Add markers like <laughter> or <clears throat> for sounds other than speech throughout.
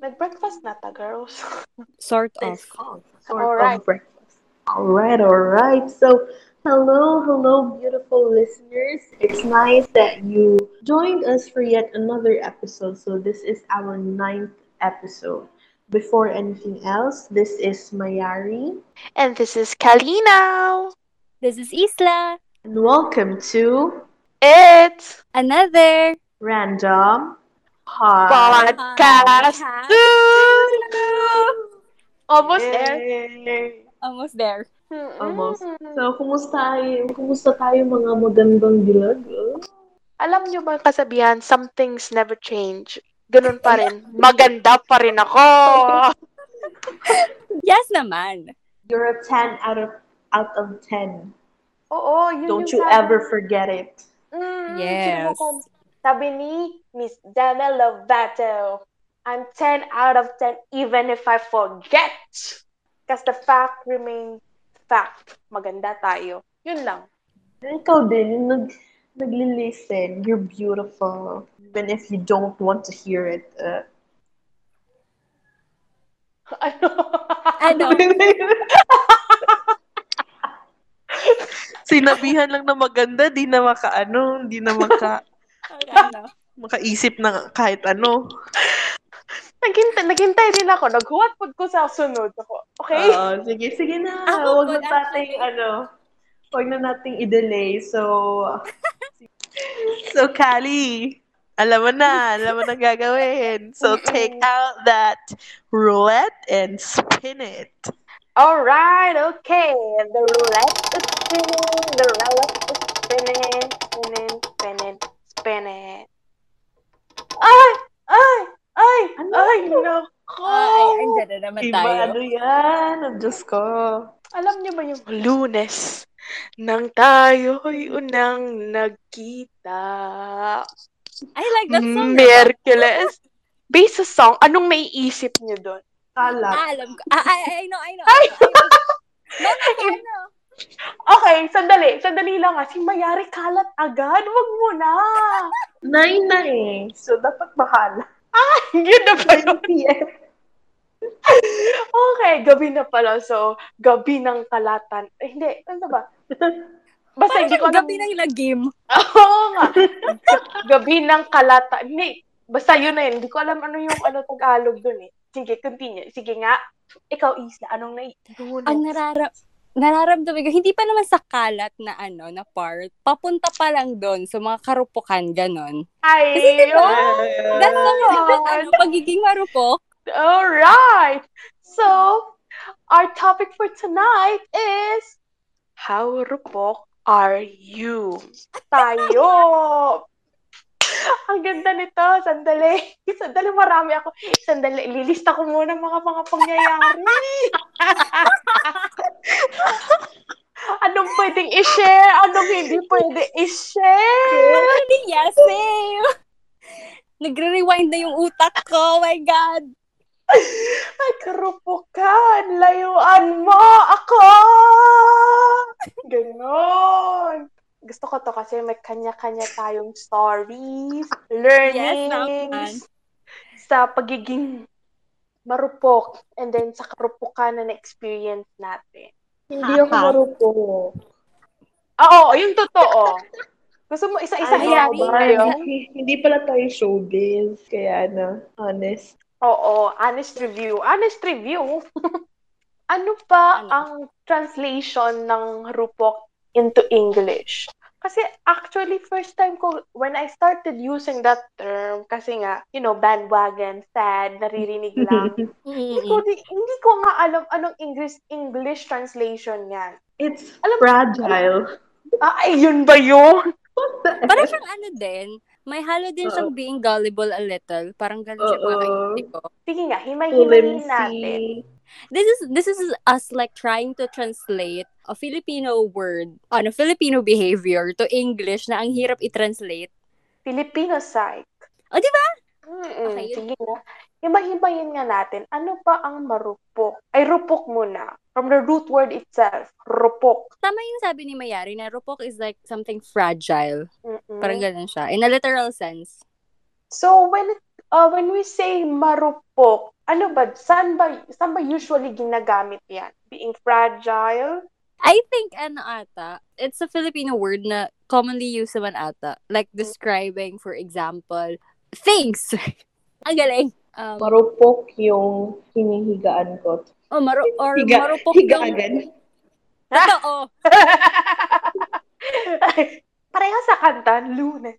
Nag-breakfast na ta, girls. <laughs> Sort This of. sort Alright. of breakfast. All right, all right. So, hello, hello, beautiful listeners. It's nice that you joined us for yet another episode. So, this is our ninth episode. Before anything else, this is Mayari, And this is Kalina. This is Isla. and welcome to It's Another. Random Pod. Podcast. Almost there. Yay! Almost there. Almost. So, kumusta tayo? Kumusta tayo mga magandang dilag? Alam nyo ba kasabihan, some things never change. Ganun pa rin. Maganda pa rin ako. <laughs> Yes naman. You're a 10 out of out of 10. Oo, yun Don't yung you sabi. ever forget it. Mm, Yes. Sabi ni Miss Dana Lovato, I'm 10 out of 10 even if I forget. Because the fact remains fact. Maganda tayo. Yun lang. Ikaw din, nag, nagli-listen. You're beautiful. Even if you don't want to hear it. Uh, Ano? Ano? <laughs> Sinabihan lang na maganda, di na makaano, di na maka, ano? makaisip ng kahit ano. Naghintay, naghintay din ako. Naghuwat pod ko sa sunod ako. Okay? Oo, sige, sige na. Ako Huwag po, na nating, ano, huwag na nating i-delay. So, so, Kali, alam mo na, alam mo na gagawin. So, take out that roulette and spin it. Alright, okay. The roulette is spinning. The roulette is spinning. Spinning, spinning, spinning. Ay! Ay! Ay! Ano? Ay! Nako! Ay, andyan na naman Iba, tayo. ano yan? Ang Diyos ko. Alam niyo ba yung lunes nang tayo'y unang nagkita? I like that song. Merkules. Based sa song, anong naiisip niyo doon? Kalat. Ah, alam ko. Ah, I, I know, I know. Ay! I know. No, no, I know. Okay, sandali. Sandali lang nga. Si Mayari kalat agad. Wag mo na. Nine na eh. So, dapat bahala. Yun na ba yun? 9 p.m. Okay, gabi na pala. So, gabi ng kalatan. Eh, hindi. Ano ba? Basta Parang hindi ko gabi ng lagim. Oo nga. gabi ng kalatan. Hindi. Basta yun na yun. Hindi ko alam ano yung ano Tagalog dun eh. Sige, continue. Sige nga. Ikaw, Isla, anong na Ang narara nararamdaman ko, hindi pa naman sa kalat na ano, na part. Papunta pa lang doon sa mga karupukan, ganon. Ay, Kasi diba? yun. That's the ano, pagiging marupok. Alright. So, our topic for tonight is How rupok are you? Tayo. <laughs> <laughs> Ang ganda nito. Sandali. <laughs> Sandali, marami ako. Sandali, lilista ko muna mga mga pangyayari. <laughs> Anong pwedeng i-share? Anong hindi pwede i-share? Hindi, yes, same. Nagre-rewind na yung utak ko. Oh my God. Ay, karupukan, layuan mo ako! Ganon. Gusto ko to kasi may kanya-kanya tayong stories, Yes, learnings, sa pagiging marupok, and then sa karupukan na na-experience natin. Hindi ako marupok. Ah, Oo, yung totoo. Gusto mo isa-isa Ay, ba Yari. tayo? Hindi, hindi pala tayo showbiz. Kaya ano, honest. Oo, honest review. Honest review. <laughs> ano pa Ano? ang translation ng rupok into English? Kasi actually, first time ko, when I started using that term, kasi nga, you know, bandwagon, sad, naririnig <laughs> lang. hindi, ko, di- hindi ko nga alam anong English English translation yan. It's Alam- fragile. Ah, ay, yun ba yun? Parang siyang ano din, may halo din siyang being gullible a little. Parang ganun siya pagkakaintindi ko. Sige nga, himay-himayin natin. This is this is us like trying to translate a Filipino word, ano, Filipino behavior to English na ang hirap i-translate. Filipino psych. O, di ba? Mm-mm, Okay, sige. Himay-himayin nga natin, ano pa ang marupok? Ay, rupok muna. From the root word itself, rupok. Tama yung sabi ni Mayari na rupok is like something fragile. Mm-mm. Parang ganun siya. In a literal sense. So, when uh, when we say marupok, ano ba, saan ba, saan ba usually ginagamit yan? Being fragile? I think, ano ata, it's a Filipino word na commonly used naman ata. Like describing, for example, things. <laughs> Ang galing. Um, Marupok yung hinihigaan ko. oh, maru or Higa, marupok yung... higagan. <laughs> Totoo. <laughs> Pareho sa kanta, lunes.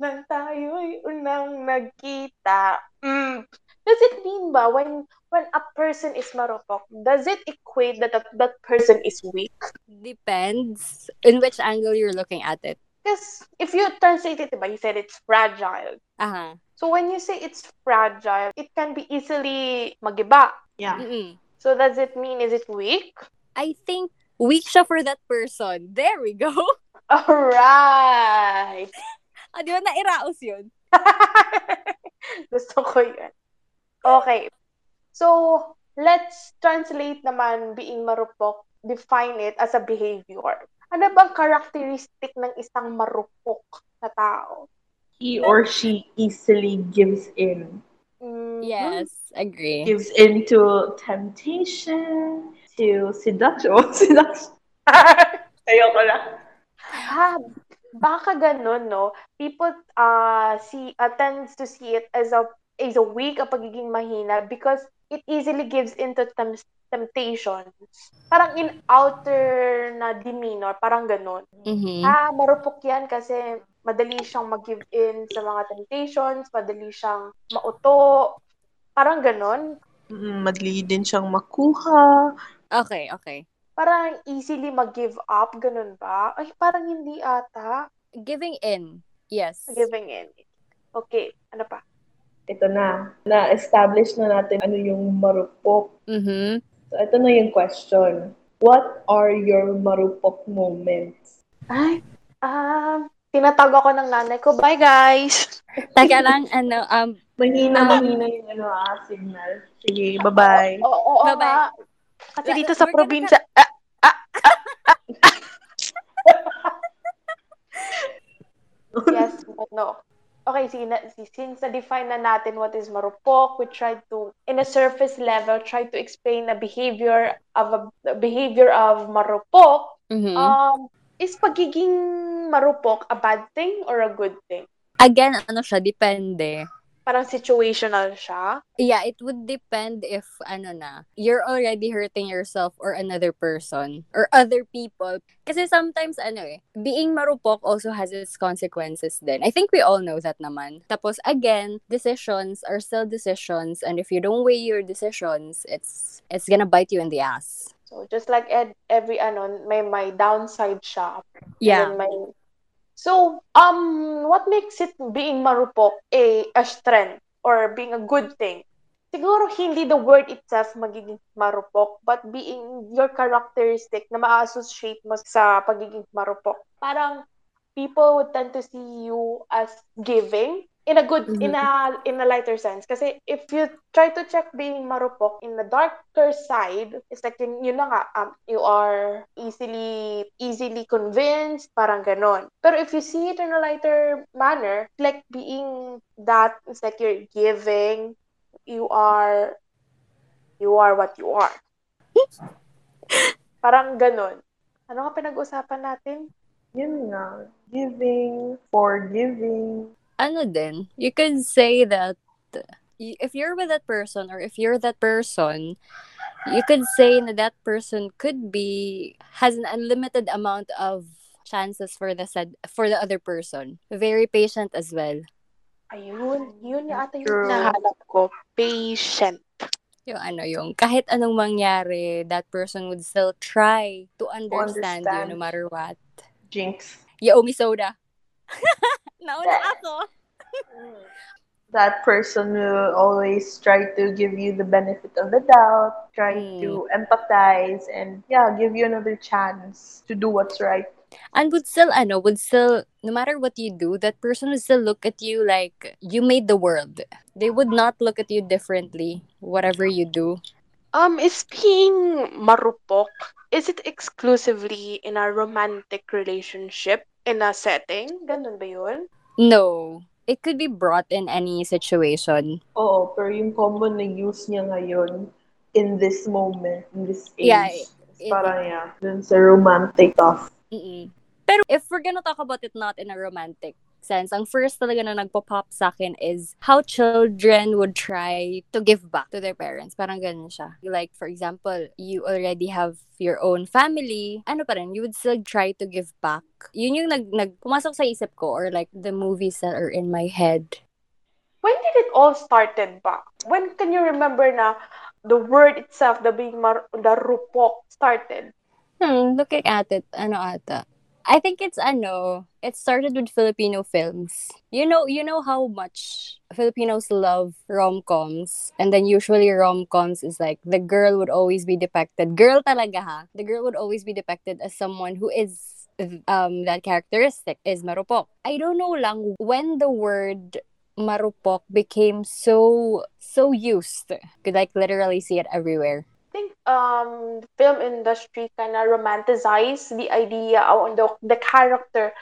Nang tayo'y unang nagkita. Mm. Does it mean ba, when when a person is marupok, does it equate that that, that person is weak? Depends in which angle you're looking at it. Because if you translate it, diba, you said it's fragile. Aha. So when you say it's fragile, it can be easily magiba. Yeah. Mm-mm. So does it mean is it weak? I think weak siya for that person. There we go. <laughs> Alright. <laughs> ah, di ba nairaos yun? <laughs> Gusto ko yun. Okay. So, let's translate naman being marupok, define it as a behavior. Ano bang characteristic ng isang marupok na tao? He or she easily gives in. Mhm. Yes, agree. Gives in to temptation, to seduction. Oh, <laughs> seduction. <laughs> Ayoko na. Ah, baka ganun, no? People uh, see, uh, tends to see it as a as a weak, a pagiging mahina because it easily gives into tem- temptations. Parang in outer na demeanor, parang ganun. Mhm. Ah, marupok yan kasi madali siyang mag-give in sa mga temptations, madali siyang mauto, parang ganun. Mm, madali din siyang makuha. Okay, okay. Parang easily mag-give up, ganun ba? Ay, parang hindi ata. Giving in. Yes. Giving in. Okay, ano pa? Ito na. Na-establish na natin ano yung marupok. Mhm. So, ito na yung question. What are your marupok moments? Ay, um, tinatawag ako ng nanay ko. Bye, guys! Teka lang, ano, um, Mahina, Ah. mahina yung ano, ah, signal. Sige, bye-bye. Oo, oo, oo Bye-bye. nga. Kasi dito sa probinsya, ah, <laughs> yes, no. Okay, since na-define na natin what is marupok, we tried to, in a surface level, try to explain the behavior of a behavior of marupok. mhm. Um, is pagiging marupok a bad thing or a good thing? again, ano siya, depende. Parang situational siya. Yeah, it would depend if, ano na, you're already hurting yourself or another person or other people. Kasi sometimes, ano eh, being marupok also has its consequences din. I think we all know that naman. Tapos, again, decisions are still decisions and if you don't weigh your decisions, it's it's gonna bite you in the ass. So, just like ed, every ano, may may downside siya. Yeah. And then may... So, um, what makes it being marupok a, a strength or being a good thing? Siguro hindi the word itself magiging marupok, but being your characteristic na ma-associate mo sa pagiging marupok. Parang people would tend to see you as giving in a good in a in a lighter sense. Kasi if you try to check being marupok in the darker side it's like yun, yun na nga um, you are easily easily convinced parang ganon. Pero if you see it in a lighter manner like being that it's like you're giving you are you are what you are. <laughs> Parang ganon. Ano nga pinag-usapan natin? Yun nga. Giving, forgiving. Ano din, you could say that y- if you're with that person or if you're that person, you could say that that person could be has an unlimited amount of chances for the said for the other person. Very patient as well. ayun yun yung ata yung nahanap ko patient Yung ano yung kahit anong mangyari, that person would still try to understand, you understand. no matter what. Jinx. Yo, mi soda. <laughs> Nauna ako. <laughs> That person will always try to give you the benefit of the doubt, try Mm. to empathize, and yeah, give you another chance to do what's right. and would still ano would still no matter what you do that person would still look at you like you made the world they would not look at you differently whatever you do Um, is being marupok, is it exclusively in a romantic relationship, in a setting? Ganun ba yun? no it could be brought in any situation. Oo, pero yung common na use niya ngayon in this moment, in this age, Yeah, is it- parang yeah, dun sa romantic stuff. Mm-mm. Pero if we're gonna talk about it not in a romantic sense, ang first talaga na nagpo-pop sa akin is how children would try to give back to their parents. Parang ganun siya. Like, for example, you already have your own family, ano pa rin, you would still try to give back. Yun yung nag, nag pumasok sa isip ko or like the movies that are in my head. When did it all started ba? When can you remember na the word itself, the being mar- the rupok started? Hmm, looking at it, ano ata. I think it's ano, it started with Filipino films. You know, you know how much Filipinos love rom-coms and then usually rom-coms is like the girl would always be depicted, girl talaga ha. The girl would always be depicted as someone who is um that characteristic is marupok. I don't know lang when the word marupok became so so used. Could like literally see it everywhere. I think um film industry kind of romanticize the idea or the, the character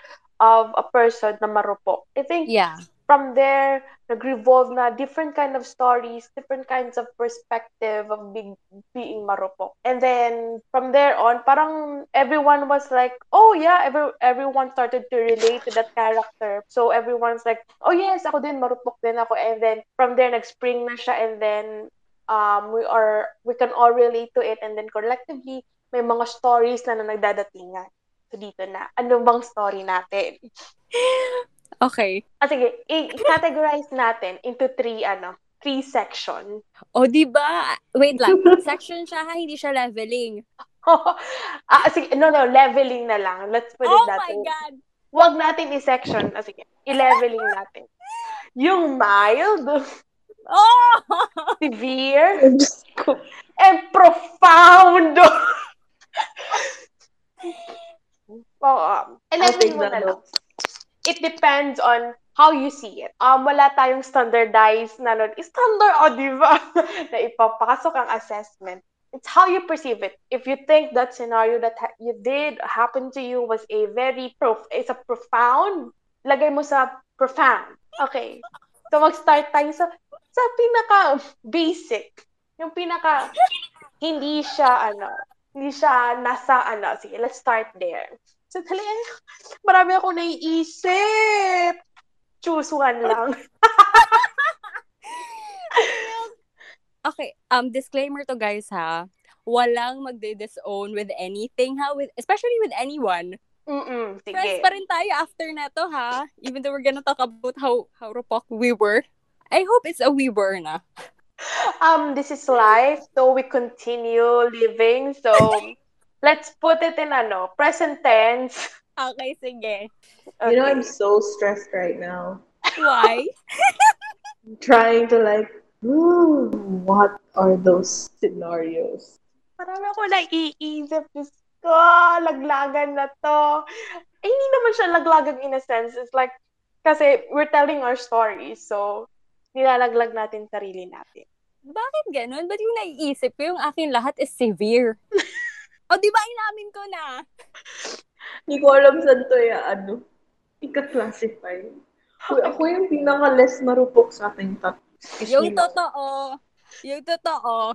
of a person na marupok. I think Yeah. from there nag-revolve na different kind of stories, different kinds of perspective of being being marupok. And then from there on, parang everyone was like, oh yeah, every, everyone started to relate to that character. So everyone's like, oh yes, ako din marupok din ako. And then from there nag-spring na siya and then um we are we can all relate to it and then collectively may mga stories na, na nagdadatingan. So dito na, ano bang story natin? <laughs> Okay. Ah, sige, i- i-categorize natin into three, ano, three section. O, di ba? Wait lang. <laughs> Section siya ha, hindi siya leveling. <laughs> ah, sige, no, no, leveling na lang. Let's put it Oh that my way. God! Huwag natin i-section. Ah, sige, i-leveling natin. Yung mild, Oh! <laughs> severe, Diyos ko. <laughs> and profound. Oo. Take mo na lang. It depends on how you see it. Um, wala tayong standardized na nun. Standard, o, di ba? <laughs> na ipapasok ang assessment. It's how you perceive it. If you think that scenario that ha- you did happen to you was a very prof, is a profound, lagay mo sa profound. Okay. So mag-start tayo sa sa pinaka basic. Yung pinaka hindi siya ano, hindi siya nasa ano. Sige, let's start there. So, ay, marami ako naiisip. Choose one lang. <laughs> Okay, um, disclaimer to guys ha. Walang magde-disown with anything ha, with, especially with anyone. Mm-mm, sige. Friends pa rin tayo after na to ha. Even though we're gonna talk about how, how rupok we were. I hope it's a we were na. Um, this is life, so we continue living. So, <laughs> let's put it in ano, present tense. Okay, sige. You know, I'm so stressed right now. Why? I'm <laughs> trying to like, ooh, what are those scenarios? Marami ako naiisip. Diyos ko, laglagan na to. Eh, hindi naman siya laglagan in a sense. It's like, kasi we're telling our stories. So, nilalaglag natin sarili natin. Bakit ganun? Ba't yung naiisip ko yung akin lahat is severe? <laughs> o, di ba inamin ko na? Hindi ko alam saan to ya, ano, ika-classify. Uy, ako yung pinaka-less marupok sa ating tat. Excuse Yung totoo. Yung totoo.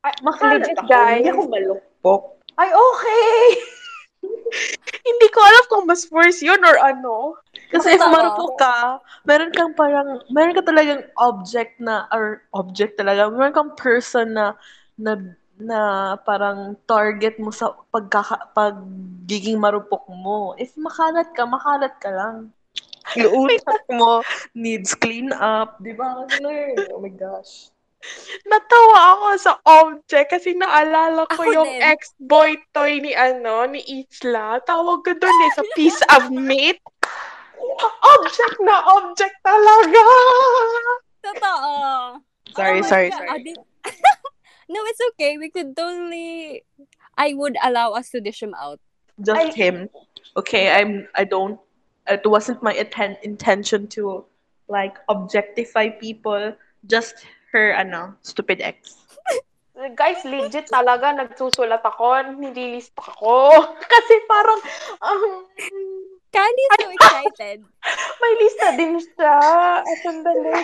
Ay, Makalat legit, ako. guys. Hindi ako malupok. Ay, okay! <laughs> Hindi ko alam kung mas worse yun or ano. Kasi if marupok ka, meron kang parang, meron ka talagang object na, or object talaga, meron kang person na, na, na parang target mo sa pagkaka, pagiging marupok mo. If makalat ka, makalat ka lang. Yung <laughs> utak mo needs clean up. Di ba? Oh my gosh. Natawa ako sa object kasi naalala ko Ako yung din. ex-boy toy ni ano, ni Isla. Tawag ko doon eh, sa piece of meat. Object na object talaga! Totoo. Sorry, Oh sorry, God. sorry. Di- <laughs> no, it's okay. We could totally... I would allow us to dish him out. Just I- him. Okay, I'm. I don't. It wasn't my inten- intention to like objectify people. Just her, ano, stupid ex. <laughs> Guys, legit talaga, nagsusulat ako, nililista ako. <laughs> Kasi parang, um, Kali so excited. <laughs> May lista din siya. At sandali.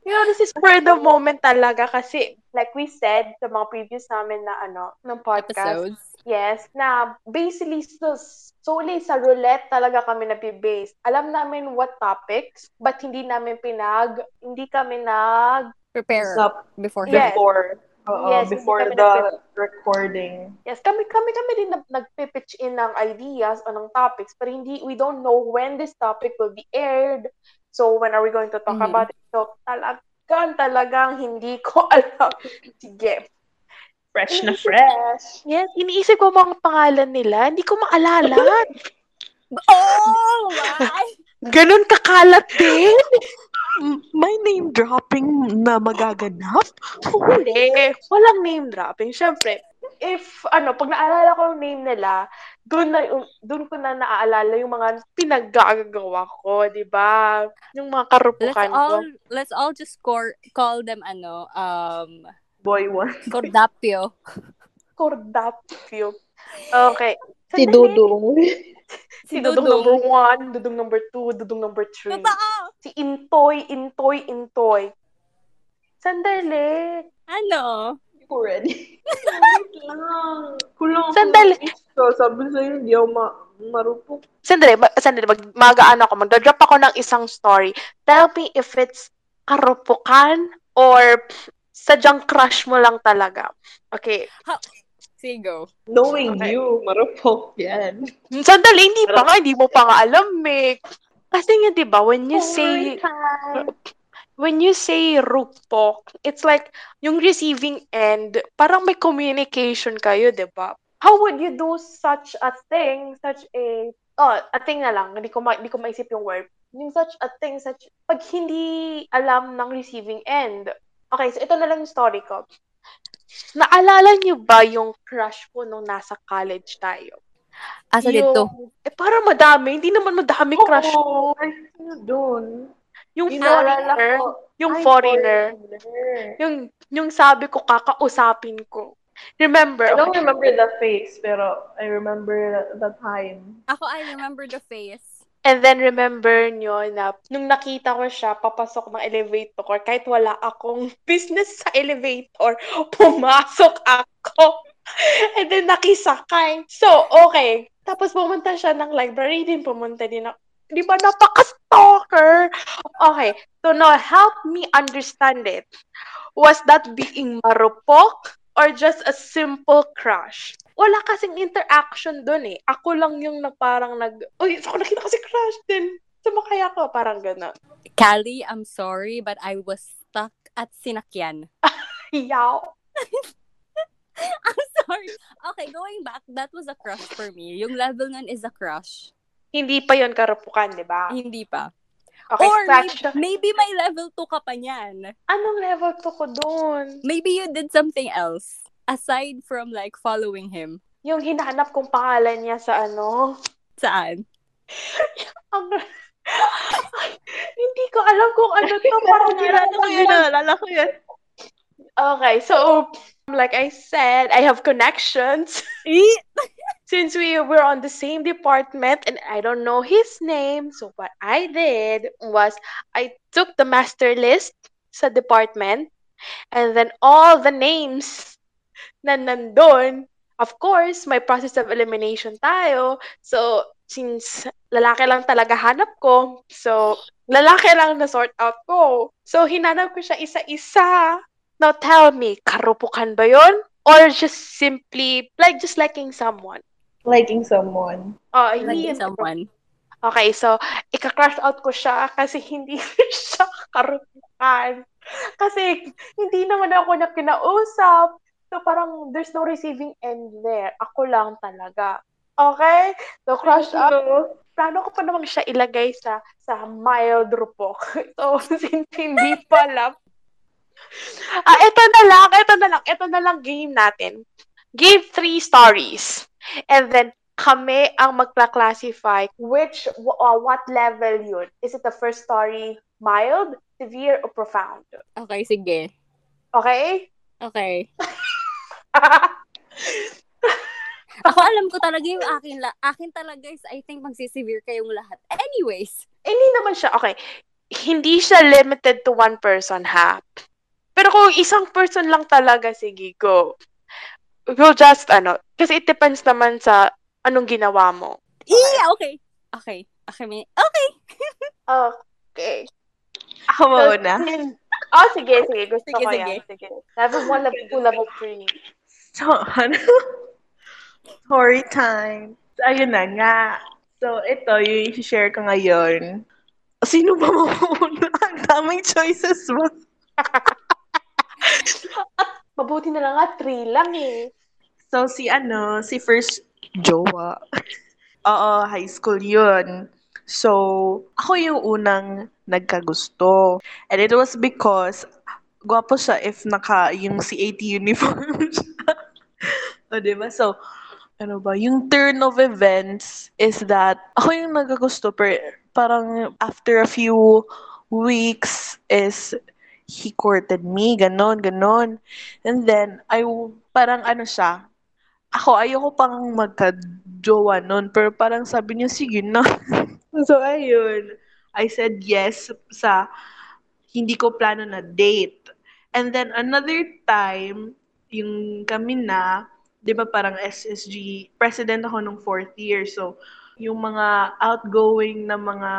You know, this is for the moment talaga kasi like we said sa mga previous namin na ano, ng podcast. Episodes. Yes, na basically so, solely sa roulette talaga kami nabi-base. Alam namin what topics, but hindi namin pinag, hindi kami nag, Prepare Stop beforehand. Yes. before. Oo, Yes, before the nag- recording. yes, kami, kami, kami din nag, nagpipitch in ng ideas o ng topics, pero hindi, we don't know when this topic will be aired. So, when are we going to talk Mhm. about it? So, talagang, talagang hindi ko <laughs> alam. Sige. Fresh na fresh. Yes, iniisip ko mga pangalan nila. Hindi ko maalala. <laughs> Oh, my! Ganon kakalat din. <laughs> May name dropping na magaganap? Hindi. Walang name dropping. Siyempre, if, ano, pag naalala ko yung name nila, doon na, doon ko na naaalala yung mga pinaggagawa ko, di ba? Yung mga Let's karupukan ko. all let's all just score, call them ano um Boy one. Cordapio. <laughs> Kordapyo. Okay. Si Sandali. Dudong. <laughs> Si Dudong number one, Dudong number two, Dudong number three. Totoo. Si Intoy, Intoy, Intoy. Sandali. Ano? Hindi ko ready. Wait lang. Kulang Sandali. So, sabi sa'yo, hindi ako ma marupok. Sandali, ba- sandali, mag, magaan ako. Magdadrop ako ng isang story. Tell me if it's karupukan or sadyang crush mo lang talaga. Okay. Sige, go. Knowing Okay. you, marupok yan. Sandali, hindi pa nga, hindi mo pa nga alam eh. Kasi nga, di ba, when you say, when you say rupok, it's like, yung receiving end, parang may communication kayo, di ba? How would you do such a thing, such a, oh, a thing na lang, hindi ko, ma, hindi ko maisip yung word. Yung such a thing, such, pag hindi alam ng receiving end. Okay, so ito na lang yung story ko. Naalala niyo ba yung crush ko nung nasa college tayo? Asa Yung- dito? Eh, parang madami. Hindi naman madami crush ko. Oo, ay, ano doon? Yung Yung naalala foreigner. ko, Yung ay, foreigner. foreigner. Yung, yung sabi ko, kakausapin ko. Remember? I don't okay. remember the face, pero I remember the, the time. Ako, I remember the face. And then remember nyo na nung nakita ko siya, papasok ng elevator, kahit wala akong <laughs> business sa elevator, pumasok ako. <laughs> And then nakisakay. So, okay. Tapos pumunta siya ng library din, pumunta din ako. Di ba, napaka-stalker? Okay. So now, help me understand it. Was that being marupok or just a simple crush? Wala kasing interaction dun eh. Ako lang yung na parang nag, uy, ako nakita kasi crush din. Sumakay ako, parang gano'n. Callie, I'm sorry, but I was stuck at sinakyan. <laughs> Yaw. <laughs> I'm sorry. Okay, going back, that was a crush for me. Yung level nun is a crush. Hindi pa yon karupukan, di ba? Hindi pa. Okay, Or scratch. maybe, maybe may level 2 ka pa niyan. Anong level to ko dun? Maybe you did something else. Aside from like following him. Yung hinahanap kong pangalan niya sa ano. Saan? <laughs> Ang... <laughs> Hindi ko alam kung ano to. <laughs> Parang Naalala ko yun, naalala ko yun. Okay, so like I said, I have connections. Since we were on the same department and I don't know his name, so what I did was I took the master list sa department and then all the names na nandun, of course, may process of elimination tayo. So, since lalaki lang talaga hanap ko, so lalaki lang na sort out ko. So, hinanap ko siya isa-isa. Now, tell me, karupukan ba yon Or just simply, like, just liking someone? Liking someone. Oh, hindi yun. someone. Okay, so, ika-crush out ko siya kasi hindi <laughs> siya karupukan. Kasi, hindi naman ako na kinausap. So, parang, there's no receiving end there. Ako lang talaga. Okay? So, crush out. Plano ko pa naman siya ilagay sa sa mild rupok. <laughs> So, since hindi pa alam. Ah, ito na lang, ito na lang, ito na lang game natin. Give three stories. And then, kami ang magkla-classify which, uh, what level yun. Is it the first story mild, severe, or profound? Okay, sige. Okay? Okay. <laughs> <laughs> Ako alam ko talaga yung akin, la, akin talaga is I think magsisevere kayong lahat. Anyways. Eh, hindi naman siya, okay, hindi siya limited to one person, ha? Pero kung isang person lang talaga, sige, go. Go just, ano, kasi it depends naman sa anong ginawa mo. Yeah, okay. Okay. Okay. may- Okay. <laughs> Okay. Ako mauna. Oh, sige, sige. Gusto Sige, ko sige. yan. Sige. Level 1, level 2, level 3. So, <laughs> ano? Story time. So, ayun na nga. So, ito, yung i-share ko ngayon. Sino ba <laughs> mauna? Ang daming choices mo. <laughs> Mabuti na lang nga, 3 lang eh. So, si ano, si first jowa. Oo, high school yun. So, ako yung unang nagkagusto. And it was because, gwapo siya if naka yung CAT uniform siya. O, diba? So, ano ba, yung turn of events is that ako yung nagkagusto, pero parang after a few weeks is he courted me, ganon, ganon. And then, I, parang ano siya, ako, ayoko pang magka-jowa nun, pero parang sabi niya, sige na. <laughs> so, ayun. I said yes sa hindi ko plano na date. And then, another time, yung kami na, di ba parang SSG, president ako nung fourth year. So, yung mga outgoing na mga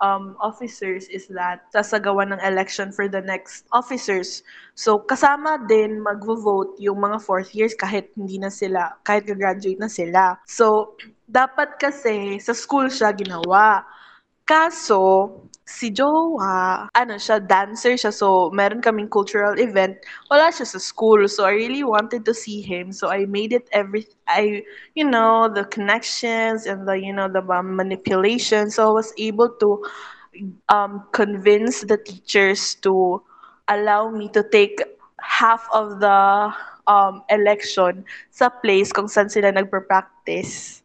um, officers is that sasagawa ng election for the next officers. So, kasama din magvo-vote yung mga fourth years kahit hindi na sila, kahit graduate na sila. So, dapat kasi sa school siya ginawa. Kaso, si Jowa, ano siya, dancer siya. So, meron kaming cultural event. Wala siya sa school. So, I really wanted to see him. So, I made it every, I, you know, the connections and the, you know, the manipulation. So, I was able to um, convince the teachers to allow me to take half of the um, election sa place kung saan sila nagpa-practice.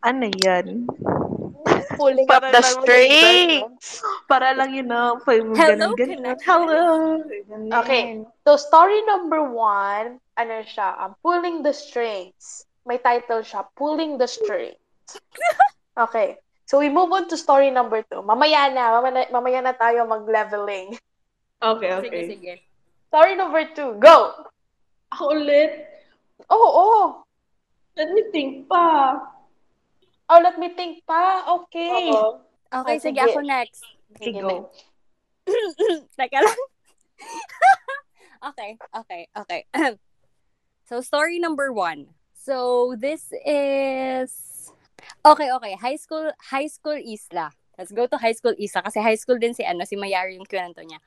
Ano yan? Pulling up the strings. Para lang yun na, Hello, ganun. Hello. Ganun. Okay. So, story number one, ano siya, um, Pulling the Strings. May title siya, Pulling the Strings. <laughs> Okay. So, we move on to story number two. Mamaya na, mamaya na, mamaya na tayo mag-leveling. Okay, Sige, okay. sige. Story number two, go! Ako ulit. Oh, oh. Let me think pa. Oh, let me think pa. Okay. Oo. Okay, Ah, sige. sige. Ako next. Okay, Sige go. <clears throat> Teka lang. <laughs> okay, okay, okay. <clears throat> so, story number one. So, this is... Okay, okay. High school, high school Isla. Let's go to high school Isla. Kasi high school din si, ano, si Mayari yung kwento niya.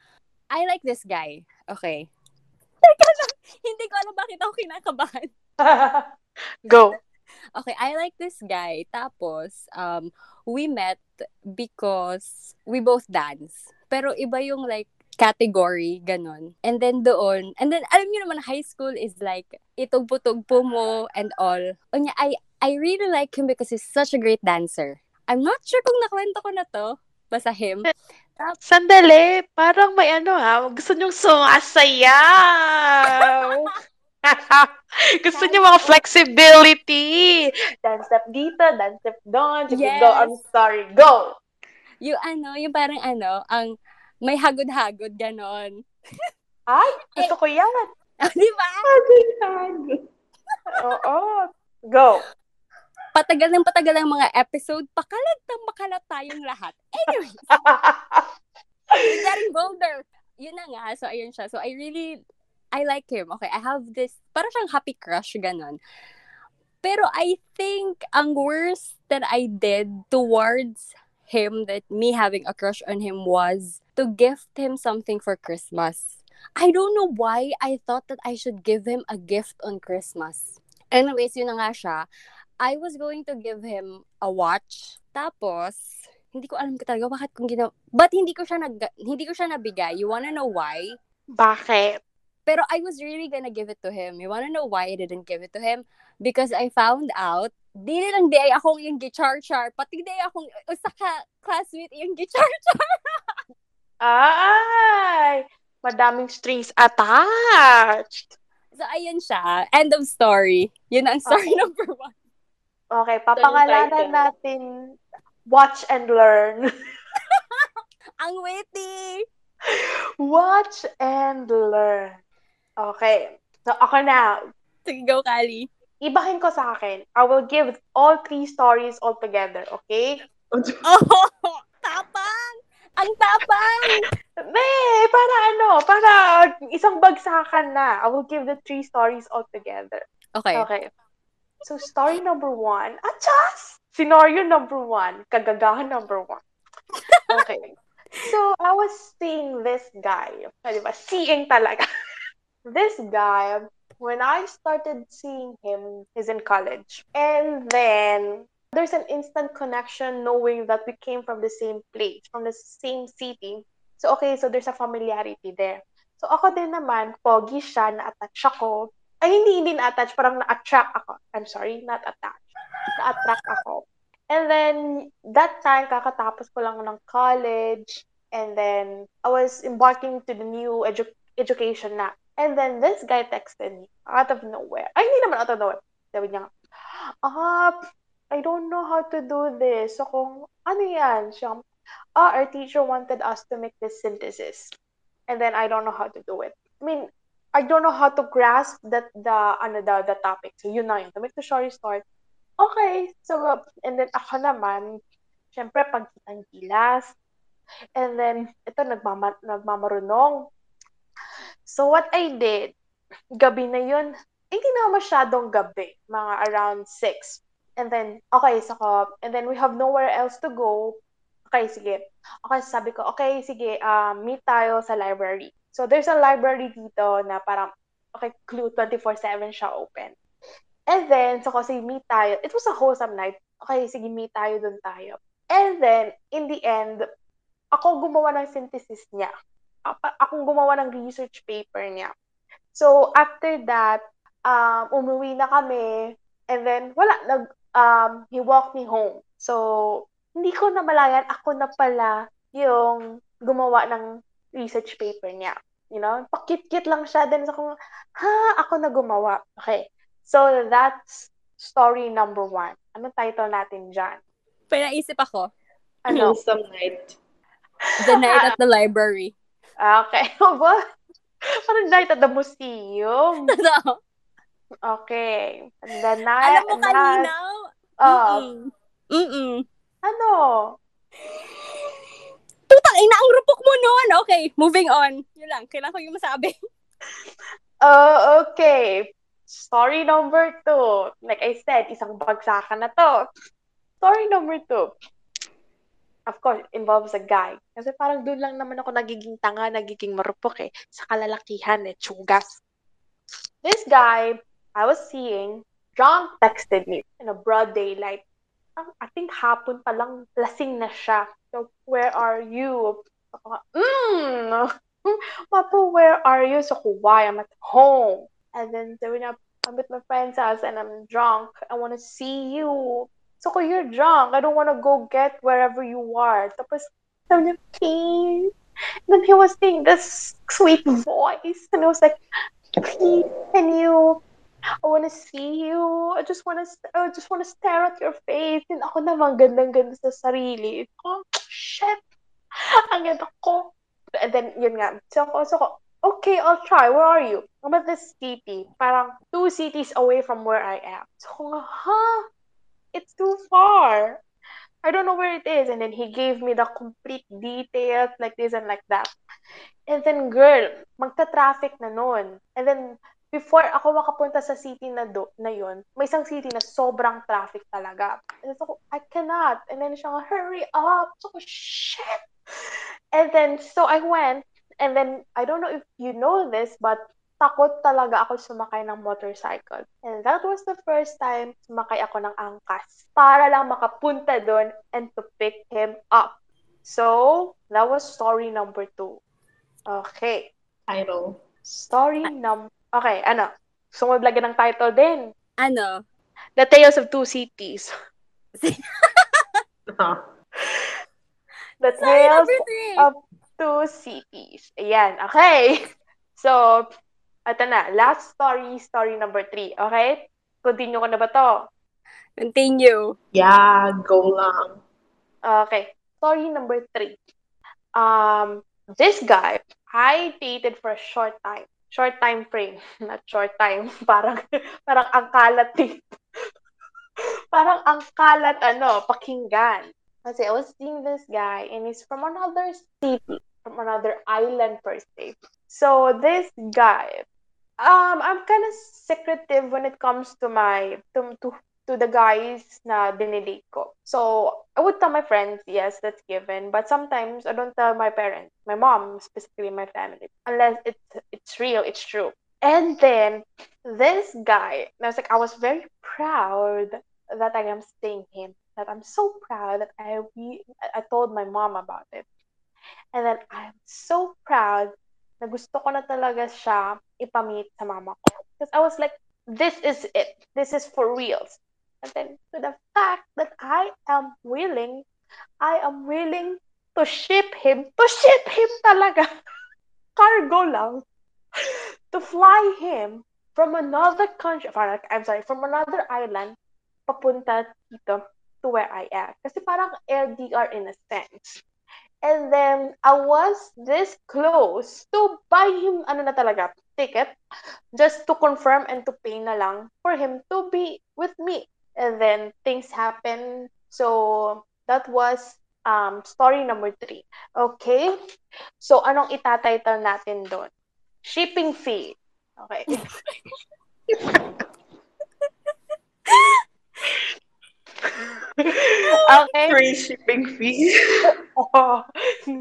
I like this guy. Okay. <laughs> Teka lang. Hindi ko alam bakit ako kinakabahan. <laughs> go. Okay, I like this guy. Tapos, um, we met because we both dance. Pero iba yung like category, ganon. And then doon, and then alam niyo naman, high school is like, itugpo-tugpo mo and all. O niya, I, I really like him because he's such a great dancer. I'm not sure kung nakwento ko na to. Basta him. Sandali, parang may ano ha, gusto niyong sumasayaw. <laughs> <laughs> gusto niyo mga flexibility. Dance step dito, dance step doon. Sige, Yes. go. I'm sorry. Go. Yung ano, yung parang ano, ang may hagod-hagod, ganon. <laughs> Ay, gusto ko yan. <laughs> Di ba? Oo. Go. Patagal ng patagal ang mga episode, pakalat ng makalat tayong lahat. Anyways, getting bolder. Yun na nga. So, ayun siya. So, I really, I like him. Okay, I have this, parang siyang happy crush, ganon. Pero I think ang worst that I did towards him, that me having a crush on him was to gift him something for Christmas. I don't know why I thought that I should give him a gift on Christmas. Anyways, yun na nga siya. I was going to give him a watch. Tapos, hindi ko alam ko talaga bakit kung ginawa. But hindi ko siya nag hindi ko siya nabigay. You wanna know why? Bakit? Pero I was really gonna give it to him. You wanna know why I didn't give it to him? Because I found out, di lang di ay akong yung gichar-char, pati di ay akong usa ka classmate yung gichar-char. <laughs> Ay, madaming strings attached. So, ayun siya. End of story. Yun ang story Okay. number one. Okay, papangalanan natin Watch and Learn. <laughs> Ang witty! Watch and Learn. Okay. So, ako na. Sige, go, Kali. Ibahin ko sa akin. I will give all three stories all together, okay? <laughs> Oh! Tapang! Ang tapang! Be, para ano, para isang bagsakan na. I will give the three stories all together. Okay. Okay. So, story number one. Achas! Scenario number one. Kagagahan number one. Okay. <laughs> So, I was seeing this guy. Di ba? Seeing talaga. This guy, when I started seeing him, he's in college. And then, there's an instant connection knowing that we came from the same place, from the same city. So, okay, so there's a familiarity there. So, ako din naman, pogi siya, na-attach ako. Ay, hindi, hindi na-attach, parang na-attract ako. I'm sorry, not attached. Na-attract ako. And then, that time, kakatapos ko lang ng college. And then, I was embarking to the new edu- education na. And then, this guy texted me out of nowhere. Ay, hindi naman out of nowhere. Sabi niya, ah, I don't know how to do this. So, kung, ano yan? Siya, ah, our teacher wanted us to make this synthesis. And then, I don't know how to do it. I mean, I don't know how to grasp that the ano the, the topic. So yun na yun. To make the story start. Okay. So and then ako naman, syempre pagkitang gilas. And then ito nagmama, nagmamarunong. So what I did, gabi na yun, hindi na masyadong gabi, mga around 6. And then, okay, so ko, and then we have nowhere else to go. Okay, sige. Okay, sabi ko, okay, sige, um, meet tayo sa library. So, there's a library dito na parang, okay, clue 24-7 siya open. And then, so kasi meet tayo. It was a wholesome night. Okay, sige, meet tayo dun tayo. And then, in the end, ako gumawa ng synthesis niya. Akong gumawa ng research paper niya. So, after that, um, umuwi na kami. And then, wala, nag, um, he walked me home. So, hindi ko na malayan, ako na pala yung gumawa ng research paper niya. You know, pakit-kit lang siya. Then, ako, ha, ako na gumawa. Okay. So, that's story number one. Anong title natin dyan? Pinaisip ako. Ano? Wholesome night. The night at the library. Okay. <laughs> Ba? Parang night at the museum. <laughs> Totoo. Okay. The night, Alam mo kanina? Uh, Mm-mm. Ano? Tutang ina, ang rupok mo noon. Okay, moving on. Yun lang, kailangan ko yung masabi. Uh, <laughs> okay. Story number two. Like I said, isang bagsakan na to. Story number two. Of course, involves a guy. Kasi parang doon lang naman ako nagiging tanga, nagiging marupok eh. Sa kalalakihan eh, tsugas. This guy, I was seeing, John texted me in a broad daylight. I think hapon pa lang, lasing na siya. So, where are you? Ako nga, mm, Papa, where are you? So, why? I'm at home. And then, sabi niya, I'm with my friend's house and I'm drunk. I want to see you. So, ko, you're drunk. I don't want to go get wherever you are. Tapos, sabi niya, please. And then he was saying this sweet voice. And I was like, please, can you I want to see you. I just want to I just want to stare at your face. And ako naman gandang-ganda sa sarili. Oh, shit. Ang ganda ko. And then, yun nga. So ako, so ako, okay, I'll try. Where are you? I'm at this city. Parang two cities away from where I am. So ako nga, huh? It's too far. I don't know where it is. And then he gave me the complete details like this and like that. And then, girl, magta-traffic na nun. And then, before ako makapunta sa city na do, na yun, may isang city na sobrang traffic talaga. And so, oh, I cannot. And then siya hurry up. So, shit. And then, so I went. And then, I don't know if you know this, but takot talaga ako sumakay ng motorcycle. And that was the first time sumakay ako ng angkas para lang makapunta doon and to pick him up. So, that was story number two. Okay. Title. Story num... Okay, ano? Gusto mo lagyan ng title din. Ano? The Tales of Two Cities. <laughs> Huh. The Sorry, Tales number of Two Cities. Ayan, okay. <laughs> So, Ito na, last story, story number three. Okay? Continue ko na ba to? Continue. Yeah, go lang. Okay. Story number three. Um, this guy, I dated for a short time. Short time frame. <laughs> Not short time. <laughs> Parang, parang ang kalat <laughs> parang ang kalat, ano, pakinggan. Kasi I was seeing this guy and he's from another city, from another island per se. So this guy, um, I'm kind of secretive when it comes to my to to to the guys na dinidate ko. So I would tell my friends, yes, that's given. But sometimes I don't tell my parents, my mom, specifically my family, unless it's it's real, it's true. And then this guy, I was like, I was very proud that I am seeing him. That I'm so proud that I we I told my mom about it. And then I'm so proud na gusto ko na talaga siya ipamit sa mama ko. Because I was like, this is it. This is for reals. And then to the fact that I am willing, I am willing to ship him, to ship him talaga, <laughs> cargo lang, <laughs> to fly him from another country, I'm sorry, from another island, papunta dito to where I am. Kasi parang LDR in a sense. And then, I was this close to buy him, ano na talaga, ticket, just to confirm and to pay na lang for him to be with me. And then, things happen. So, that was um, story number three. Okay? So, anong itatitle natin doon? Shipping fee. Okay. <laughs> <laughs> okay. Free shipping fee. <laughs> Oh,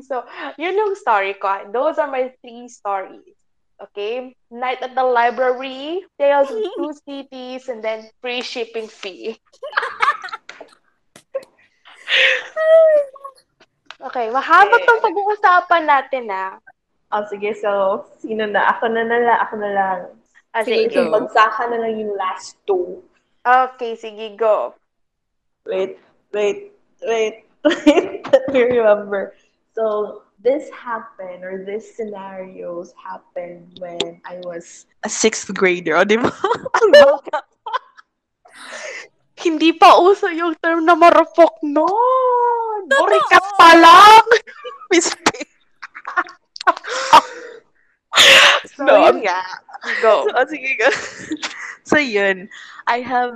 so, yun yung story ko. Those are my three stories. Okay? Night at the library, Tales of Two <laughs> Cities, and then free shipping fee. Okay, mahaba tong pag-uusapan natin ah. Oh, sige, so, sino na? Ako na na lang, ako na lang. Ah, Sige, sige. Bagsakan na lang yung last two. Okay, sige, go. Wait, wait, wait, wait. <laughs> Let me remember. So this happened, or these scenarios happened when I was a sixth grader. O, di ba? <laughs> Ang bata. Hindi pa uso yung term na marupok noon. Burikat pa lang. <laughs> Mistake. so, No, yun nga. Go. So, oh, sige, go. so, yun. I have,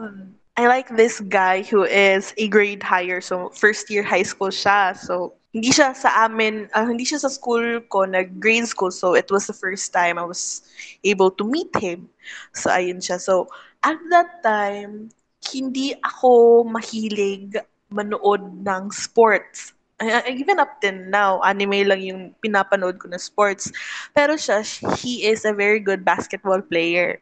I like this guy who is a grade higher. So, first year high school siya. So, hindi siya sa amin, ah, hindi siya sa school ko, nag-grade school. So, it was the first time I was able to meet him. So, ayun siya. So, at that time, hindi ako mahilig manood ng sports. I- I- Even up till now, anime lang yung pinapanood ko na sports. Pero siya, he is a very good basketball player.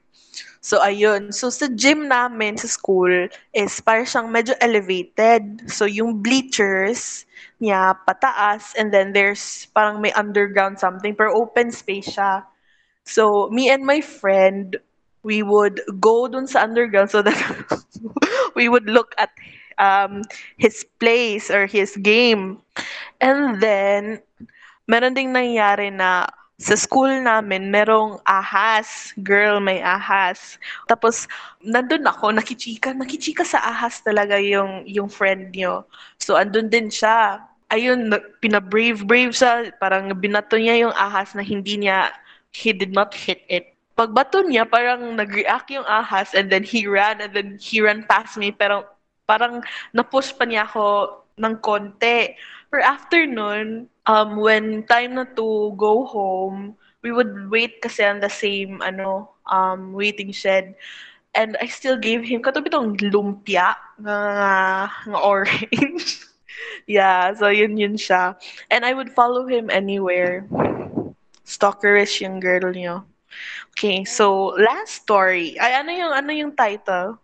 So, ayun. So, sa gym namin sa school is parang siyang medyo elevated. So, yung bleachers niya pataas and then there's parang may underground something pero open space siya. So, me and my friend, we would go dun sa underground so that <laughs> we would look at um, his plays or his game. And then, meron ding nangyari na sa school namin, merong ahas. Girl, may ahas. Tapos, nandun ako, nakichika. Nakichika sa ahas talaga yung, yung friend niyo. So, andun din siya. Ayun, na- pinabrave-brave siya. Parang binato niya yung ahas na hindi niya, he did not hit it. Pagbato niya, parang nag-react yung ahas and then he ran and then he ran past me. Pero parang na-push pa niya ako ng konti. Pero after nun, um, when time na to go home, we would wait kasi on the same, ano, um, waiting shed. And I still gave him, katabi tong lumpia na, na orange. <laughs> yeah, so yun yun siya. And I would follow him anywhere. Stalkerish yung girl niyo. Okay, so last story. Ay, ano yung, ano yung title?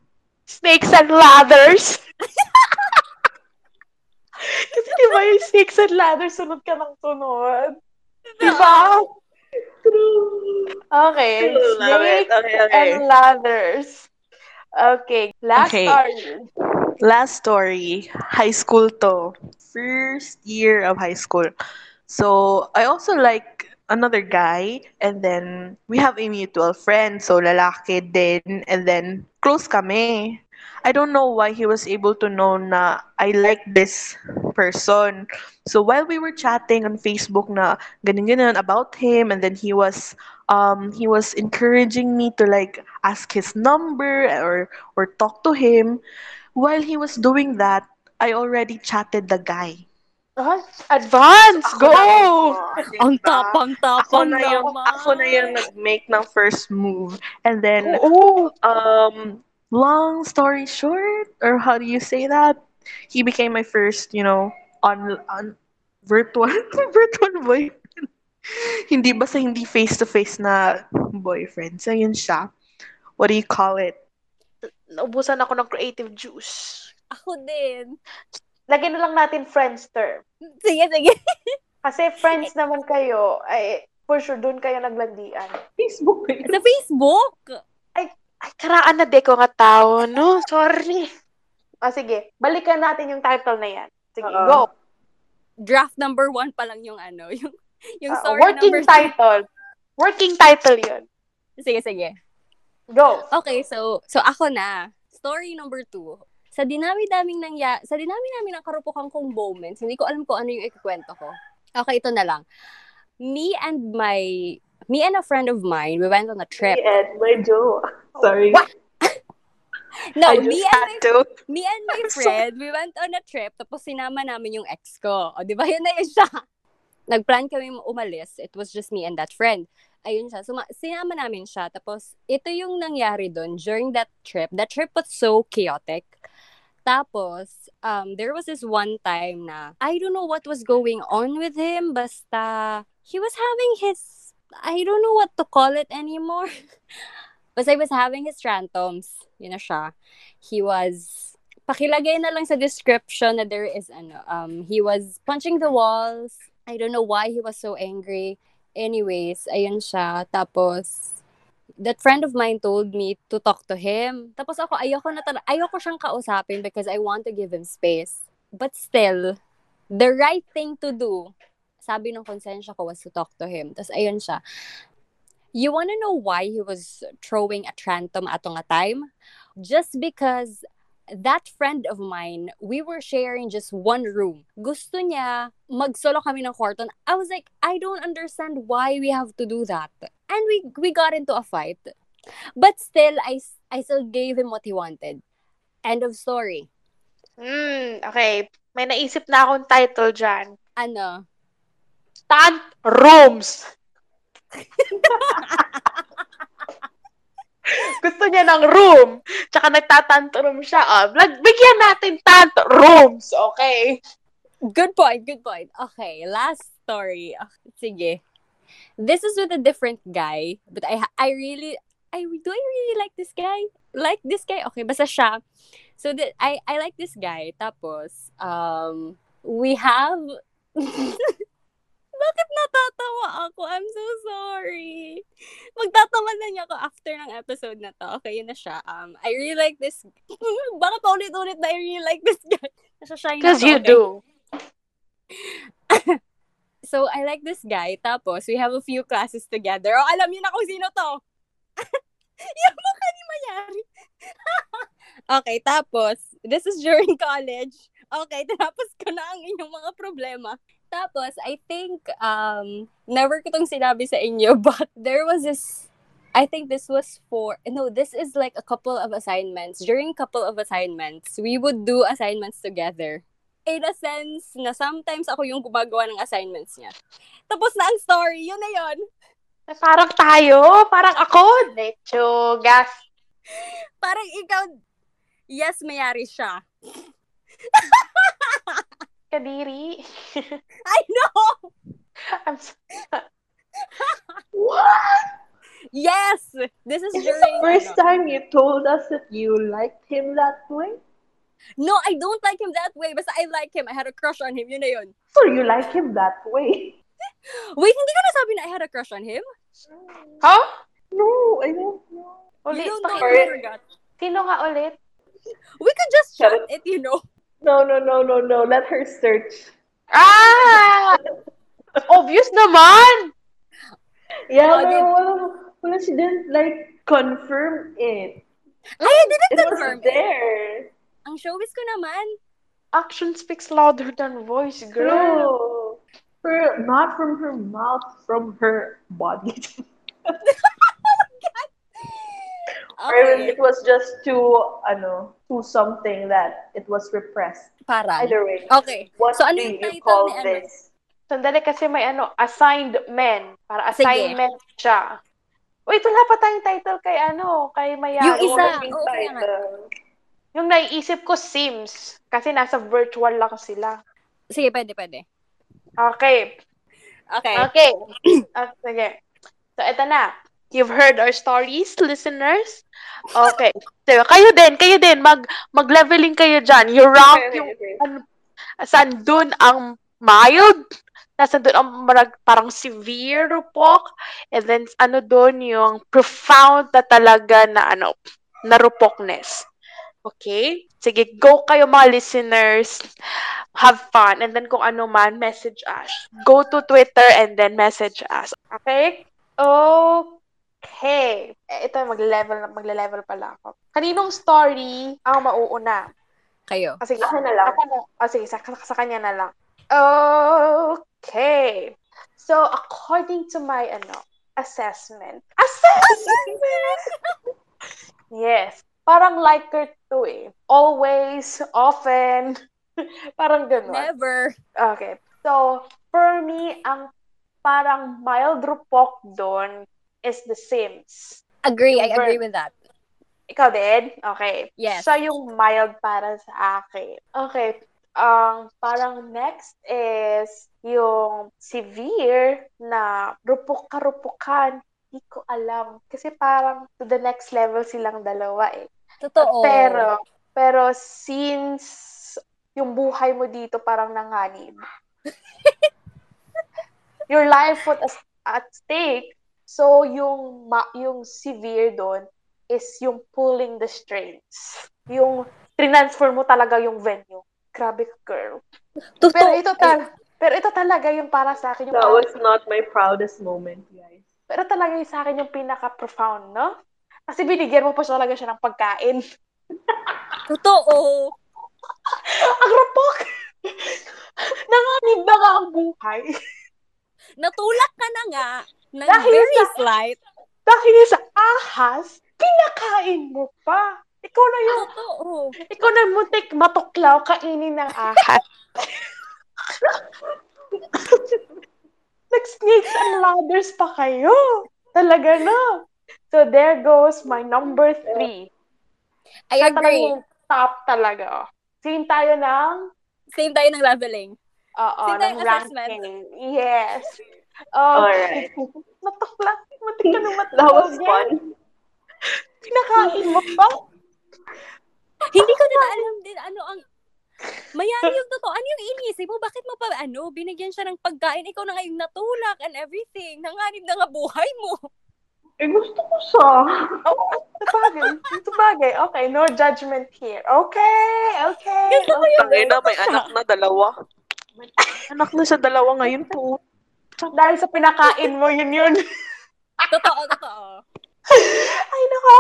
Snakes and ladders. Kasi di ba yung snakes and ladders, sunod ka ng sunod. Di ba? True. Okay. True. Snakes Okay, okay. and ladders. Okay. Last Okay. story. Last story, high school to. First year of high school. So, I also like another guy and then we have a mutual friend so lalaki din and then close kami. I don't know why he was able to know na I like this person. So while we were chatting on Facebook na ganun ganun about him and then he was um he was encouraging me to like ask his number or or talk to him. While he was doing that, I already chatted the guy. Advance! Ako Go! na- oh, diba? Ang Ako tapang-tapang na yung, naman. ako na yung nag-make ng first move. And then, Oo. um, long story short, or how do you say that? He became my first, you know, on, on virtual, <laughs> virtual boyfriend. hindi basta hindi face-to-face na boyfriend. So, yun siya. What do you call it? Naubusan ako ng creative juice. Ako din. Lagyan na lang natin friends term. Sige, sige. Kasi friends naman kayo, ay for sure doon kayo naglandian. Facebook. eh. Sa Facebook. Ay, karaan na deko nga tao, no? Sorry. O sige, balikan natin yung title na yan. Sige, Oo. go. Draft number one pa lang yung ano, <laughs> yung, yung Ah, story working number title. Working title yun. Sige, sige. Go. Okay, so so ako na. Story number two. Sa dinami-daming nangya, sa dinami-namin ng karupukan kong moments, hindi ko alam kung ano yung ikikwento ko. Okay, ito na lang. Me and my, me and a friend of mine, we went on a trip. And my Joe. Sorry. What? <laughs> No, I me and my to. me and my friend, we went on a trip, tapos sinama namin yung ex ko. O, di ba <laughs> yun na yun siya? Nagplan kami umalis. It was just me and that friend. Ayun siya. Suma- sinama namin siya. Tapos, ito yung nangyari doon during that trip. That trip was so chaotic. Tapos, um, there was this one time na, I don't know what was going on with him, basta, he was having his, I don't know what to call it anymore. <laughs> basta he was having his tantrums. Yun na siya. He was, pakilagay na lang sa description na there is, ano, um, he was punching the walls. I don't know why he was so angry. Anyways, ayun siya. Tapos, that friend of mine told me to talk to him. Tapos ako, ayoko na talaga, ayoko siyang kausapin because I want to give him space. But still, the right thing to do, sabi ng konsensya ko was to talk to him. Tapos ayun siya. You wanna know why he was throwing a tantrum atong a time? Just because that friend of mine, we were sharing just one room. Gusto niya mag-solo kami ng kwarto. I was like, I don't understand why we have to do that. And we we got into a fight. But still, I, I still gave him what he wanted. End of story. Hmm, okay. May naisip na akong title dyan. Ano? Tant Rooms. <laughs> Gusto niya ng room. Tsaka nagtatantrum siya. Lag- bigyan natin tant rooms. Okay. Good point, good point. Okay, last story. Ah, sige. This is with a different guy, but I I really I do I really like this guy? Like this guy? Okay, basta siya. So that I I like this guy. Tapos um we have <laughs> Bakit natatawa ako? I'm so sorry. Magtatawa na niya ako after ng episode na to. Okay, yun na siya. Um, I really like this... <laughs> Bakit paulit-ulit na I really like this guy? <laughs> Nasa-shine Because ako, you okay? do. So, I like this guy. Tapos, we have a few classes together. Oh, alam niyo na kung sino to. <laughs> yung mukha ni Mayari. <laughs> okay, tapos, this is during <laughs> college. Okay, tapos ko na ang inyong mga problema. Tapos, I think, um, never ko itong sinabi sa inyo, but there was this, I think this was for, no, this is like a couple of assignments. During couple of assignments, we would do assignments together. In a sense, na sometimes ako yung gumagawa ng assignments niya. Tapos na ang story, yun na yun. Parang tayo. Parang ako. Lecho. Gas. Parang ikaw, yes, mayari siya. <laughs> Kadiri. I know! I'm so- What? Yes! This is Is this during... the first ano. time you told us that you liked him that way? No, I don't like him that way. Basta I like him. I had a crush on him. Yun na yun. So you like him that way? <laughs> Wait, hindi ko nasabi na I had a crush on him? Huh? No, I don't know. Ulit. you don't know, I forgot. Sino nga ulit? We could just Shut chat it, you know. No, no, no, no, no. Let her search. Ah! Obvious naman! Yeah, Oh, pero did- wala, wala, she didn't like confirm it. I didn't It was confirm it. there. Ang showbiz ko naman. Action speaks louder than voice, girl. True. Her, not from her mouth, from her body. <laughs> <laughs> Or Okay. it was just too, ano, too something that it was repressed. Parang. Either way. Okay. What So, ano do yung you title call ni ano? this? Sandali kasi may ano, assigned men. Para Sige. assignment siya. Wait, wala pa tayong title kay ano, kay Mayari. Yung isa. Yung oo, kaya nga. title. Yung naiisip ko, Sims. Kasi nasa virtual lang sila. Sige, pwede, pwede. Okay. Okay. Okay. <clears throat> Ah, sige. So, eto na. You've heard our stories, listeners? Okay. <laughs> So, kayo din, kayo din. Mag, mag-leveling kayo dyan. You rank Okay, yung okay. saan dun ang mild, nasa dun ang marag, parang severe rupok, and then ano dun yung profound na talaga na ano, na rupokness. Okay? Sige, go kayo mga listeners. Have fun. And then kung ano man, message us. Go to Twitter and then message us. Okay? Okay. Eh, ito, mag-level, magle-level pala ako. Kaninong story ang mauuna? Kayo. Kasi Akin na lang. ako na. Oh, sige, sa, sa kanya na lang. Okay. So, according to my, ano, assessment. Assessment! <laughs> yes. Parang like her to eh. Always, often. <laughs> parang ganun. Never. Okay. So, for me, ang parang mild rupok doon is The Sims. Agree. I Yung agree verb. with that. Ikaw din? Okay. Yes. Siya yung mild para sa akin. Okay. Ang parang next is yung severe na rupok-karupukan. Hindi ko alam. Kasi parang to the next level silang dalawa eh. Totoo. Pero, pero since yung buhay mo dito parang nanganib. <laughs> your life put as- at stake. So, yung, ma- yung severe doon is yung pulling the strings. Yung transfer mo talaga yung venue. Grabe ka, girl. Totoo. Pero ito, tal- pero ito talaga yung para sa akin. Yung That was not my proudest moment, guys. pero talaga yung sa akin yung pinaka-profound, no? Kasi binigyan mo pa siya talaga siya ng pagkain. <laughs> Totoo. ang rapok! Nanganib na nga ang buhay. Natulak ka na nga ng Dahil very sa- slight. Dahil sa ahas, pinakain mo pa. Ikaw na yung, Totoo. ikaw na muntik matuklaw kainin ng ahas. <laughs> Nag-snakes and ladders pa kayo. Talaga na. So there goes my number three. I talaga agree. yung top talaga. Same tayo ng Same tayo ng leveling. Oo, Same tayo ng ng assessment. ranking. Yes. Okay. Alright. <laughs> Matukla. Matik ka nung That was fun. Pinakain mo pa. <laughs> Hindi ko din alam din ano ang Mayari yung totoo. Ano yung inisip mo? Bakit mo pa, ano, binigyan siya ng pagkain? Ikaw na nga yung natulak and everything. Nanganib na nga buhay mo. Eh, gusto ko siya. <laughs> Oo, sabagay. Sabagay. Okay, no judgment here. Okay, okay. Gusto ko yung Tangina, may anak na dalawa. May <laughs> anak na sa dalawa ngayon po. Dahil sa pinakain mo, yun yun. <laughs> Totoo, totoo. Ay, nako.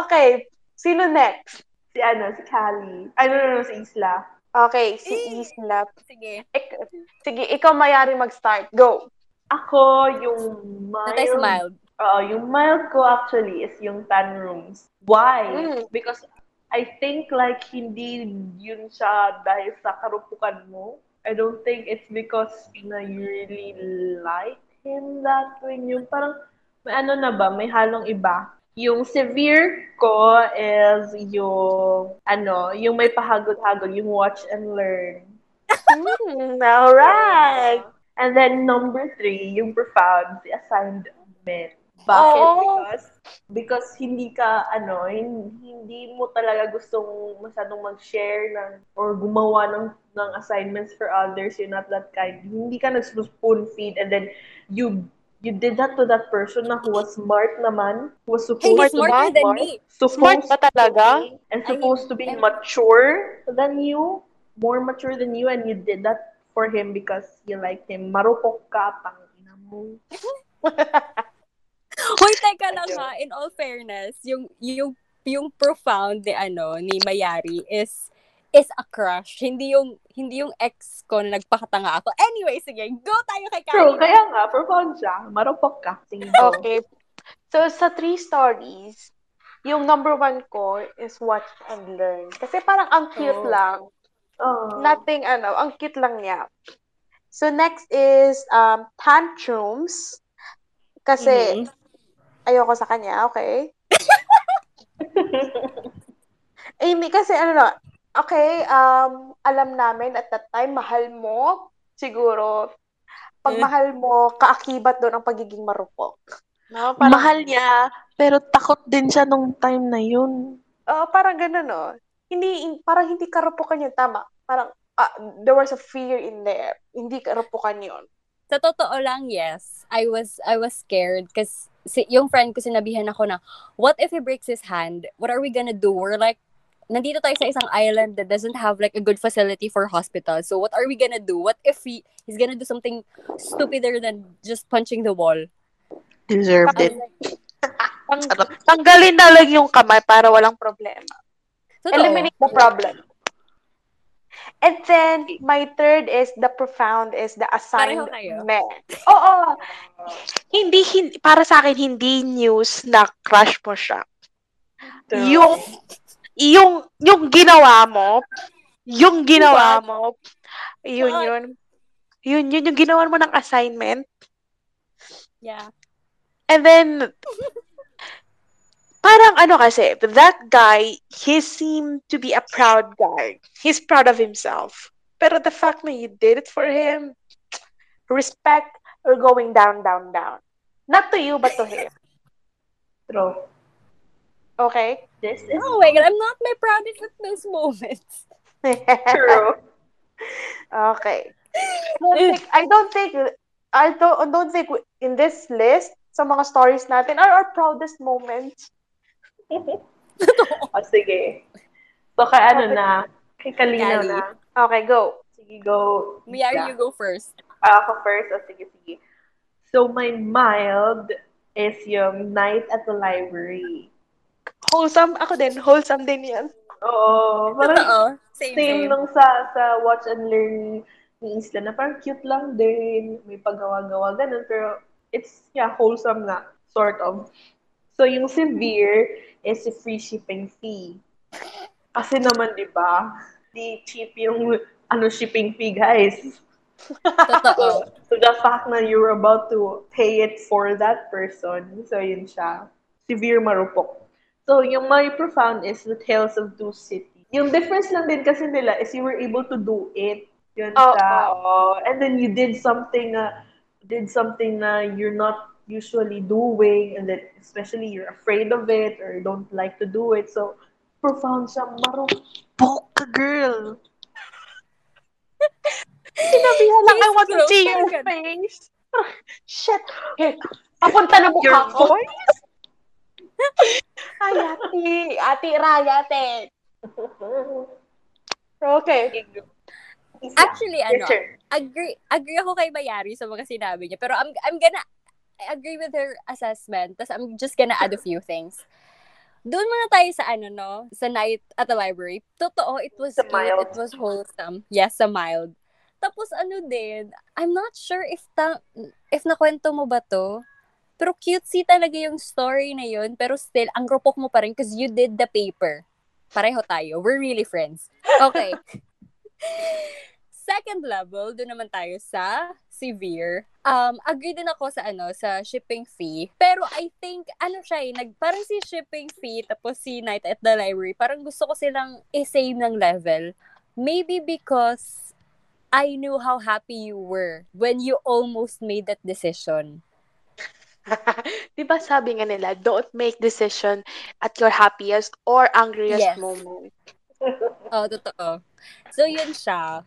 Okay. Sino next? Si ano, si Callie. Ay, no, no, no, si Isla. Okay, si Eh. Isla. Sige. Ik- Sige, ikaw mayari mag-start. Go. Ako, yung Natay mild. Oo, yung mild ko actually is yung tan rooms. Why? Mm. Because I think like hindi yun siya dahil sa karupukan mo. I don't think it's because na you really like him that way. Yung parang may ano na ba, may halong iba. Yung severe ko is yung ano, yung may pahagod-hagod, yung watch and learn. Hmm, alright. And then number three, yung profound, the assignment. Bakit? Oo. Because, because hindi ka, ano, hin- hindi mo talaga gustong masyadong mag-share ng, or gumawa ng, ng assignments for others. You're not that kind. Hindi ka nag-spoon feed and then you you did that to that person na who was smart naman, who was Hey, supposed he's to smarter ba? than me. Smart ba talaga? be, and I supposed to be am- mature than you, more mature than you, and you did that for him because you liked him. Marupok ka, tangina mo. <laughs> Hoy, teka lang ha, in all fairness, yung, yung, yung profound ni, ano, ni Mayari is, is a crush. Hindi yung, hindi yung ex ko na nagpakatanga ako. Anyway, sige, go tayo kay True, Karen. kaya nga, profound siya. Marupok ka. Okay. So, sa three stories, yung number one ko is watch and learn. Kasi parang ang cute Oh. lang. Oh. Nothing, ano, ang cute lang niya. So, next is um, tantrums. Kasi, Mhm. Ayoko sa kanya, okay? <laughs> eh, hindi kasi, ano na, okay, um, alam namin at that time, mahal mo, siguro, pag Eh. mahal mo, kaakibat doon ang pagiging marupok. No? Parang, Mahal niya, pero takot din siya nung time na yun. Oo, parang ganun, no? Hindi, in- parang hindi karupukan yun, tama. Parang, ah, there was a fear in there. Hindi karupukan yun. Sa totoo lang, yes. I was I was scared because si, yung friend ko sinabihan ako na, what if he breaks his hand? What are we gonna do? We're like, nandito tayo sa isang island that doesn't have like a good facility for hospital. So what are we gonna do? What if he he's gonna do something stupider than just punching the wall? Deserved it. <laughs> Sarap. tanggalin na lang yung kamay para walang problema. Totoo. Eliminate the problem. And then, my third is the profound is the kayo? assignment. Oo. Hindi, hindi, para sa akin, hindi news na crush mo siya. Yung, yung, yung ginawa mo, yung ginawa mo, yun, yun. Yun, yun, yung ginawa mo ng assignment. Yeah. And then, parang ano kasi, that guy, he seemed to be a proud guy. He's proud of himself. Pero the fact that you did it for him, respect or going down, down, down. Not to you, but to him. True. Okay? This is Oh my god, I'm not my proudest at those moments. <laughs> true. okay. Don't think, I don't think, I don't, I don't think in this list, sa mga stories natin, are our proudest moments. O, sige. So, kay ano na, kay Kalinaw Kali. na. Okay, go. Sige, go. Mayari, Ika. you go first. Ah, ako first. O, sige, sige. So, my mild is yung night at the library. Wholesome. Ako din. Wholesome din yan. Oo. Parang Totoo. Same, same same. nung sa sa watch and learn ni Isla na parang cute lang din. May paggawa-gawa, ganun. Pero it's, yeah, wholesome na. Sort of. So, yung severe is si free shipping fee. Kasi naman, di ba? Di cheap yung ano shipping fee, guys. Totoo. <laughs> So, the fact na you're about to pay it for that person, so yun siya. Severe marupok. So, yung my profound is the Tales of Two Cities. Yung difference lang din kasi nila is you were able to do it. Yun Oo. siya. Oo. And then you did something na, did something na you're not usually doing and then especially you're afraid of it or you don't like to do it. So, profound siya. Marupok ka, girl. <laughs> Sinabihan lang, I want to see your face. <laughs> Shit. Hey, papunta na mukha ko. voice? <laughs> Ay, ate. Ate Raya, ate. Okay. Actually, ano, agree agree ako kay Mayari sa mga sinabi niya. Pero I'm, I'm gonna I agree with her assessment. Tapos I'm just gonna add a few things. Doon muna tayo sa ano, no? Sa night at the library. Totoo, it was Sa mild. it was wholesome. Yes, sa mild. Tapos ano din, I'm not sure if ta if nakwento mo ba to. Pero cutesy talaga yung story na yun. Pero still, ang rupok mo pa rin because you did the paper. Pareho tayo. We're really friends. Okay. <laughs> Second level, doon naman tayo sa severe. Um, agree din ako sa ano, sa shipping fee. Pero I think, ano siya eh, nag, parang si shipping fee, tapos si night at the library, parang gusto ko silang i-same ng level. Maybe because I knew how happy you were when you almost made that decision. <laughs> Di ba sabi nga nila, don't make decision at your happiest or angriest Yes. moment. Oh, totoo. So, yun siya.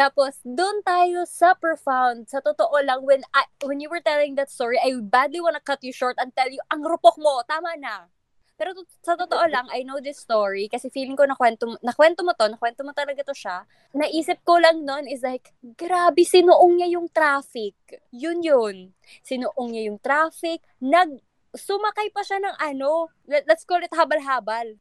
Tapos, doon tayo sa profound. Sa totoo lang, when I, when you were telling that story, I badly wanna cut you short and tell you, ang rupok mo, tama na. Pero to- sa totoo lang, I know this story kasi feeling ko nakwento, nakwento mo to, nakwento mo talaga to siya. Naisip ko lang nun is like, grabe, sinuong niya yung traffic. Yun yun. Sinuong niya yung traffic. Nag, sumakay pa siya ng ano, let, let's call it habal-habal.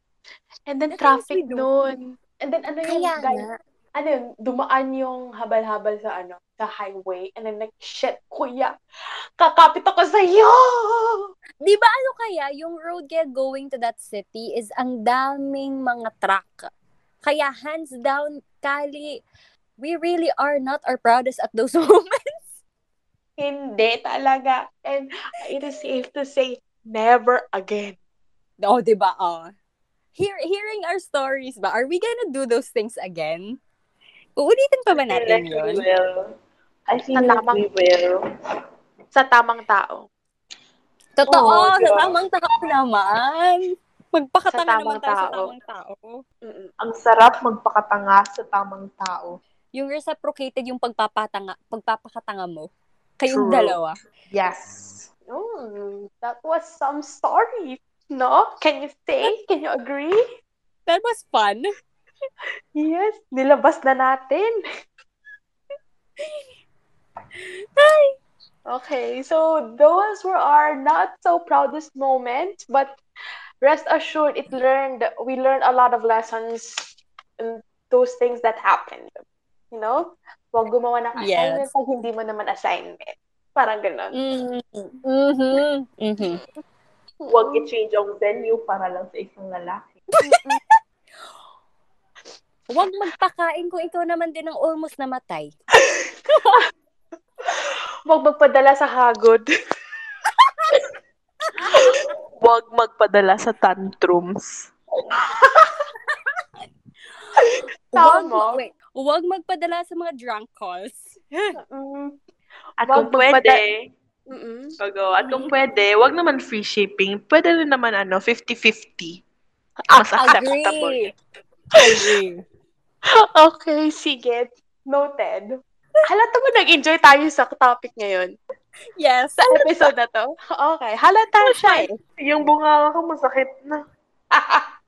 And then The things traffic noon. And then ano yung Kaya guy, nga. Ano yun, dumaan yung habal-habal sa ano, sa highway. And then like, shit, kuya, kakapit ako sa iyo! Di ba ano kaya, yung road kaya going to that city is ang daming mga truck. Kaya hands down, Kali, we really are not our proudest at those <laughs> moments. Hindi talaga. And it is safe to say, never again. oh, di ba? Oh. Hear, hearing our stories ba, are we gonna do those things again? Uulitin pa ba I natin we yun? will. I feel Sa like tamang- we will. Sa tamang tao. Totoo, Oo, sa di ba? tamang tao naman. Magpakatanga Sa naman tayo sa tao. tamang tao. Mm-mm. Ang sarap magpakatanga sa tamang tao. Yung reciprocated yung pagpapatanga, pagpapakatanga mo. Kayong True. dalawa. Yes. Mm, that was some story. No? Can you say? Can you agree? That was fun. Yes, nilabas na natin. Okay, so those were our not so proudest moments, but rest assured, it learned we learned a lot of lessons in those things that happened. You know, wag gumawa ng Yes. assignment pag hindi mo naman assignment. Parang ganun. Mm-hmm. Mm-hmm. Mm-hmm. Huwag i-change ang venue para lang sa isang lalaki. Huwag magpakain kung ikaw naman din ang almost namatay. <laughs> Wag magpadala sa hagod. <laughs> Huwag magpadala sa tantrums. <laughs> Huwag, Tama. wait, huwag magpadala sa mga drunk calls. At Wag kung pwede, mm-mm. Bago. At kung pwede, wag naman free shipping. Pwede rin naman ano, 50-50. Mas acceptable. Agree. Agree. <laughs> Okay, sige. Noted. Halata mo nag-enjoy tayo sa topic ngayon. Yes. Sa episode na to. Okay. Halata siya eh. Yung bunga ko masakit na. <laughs>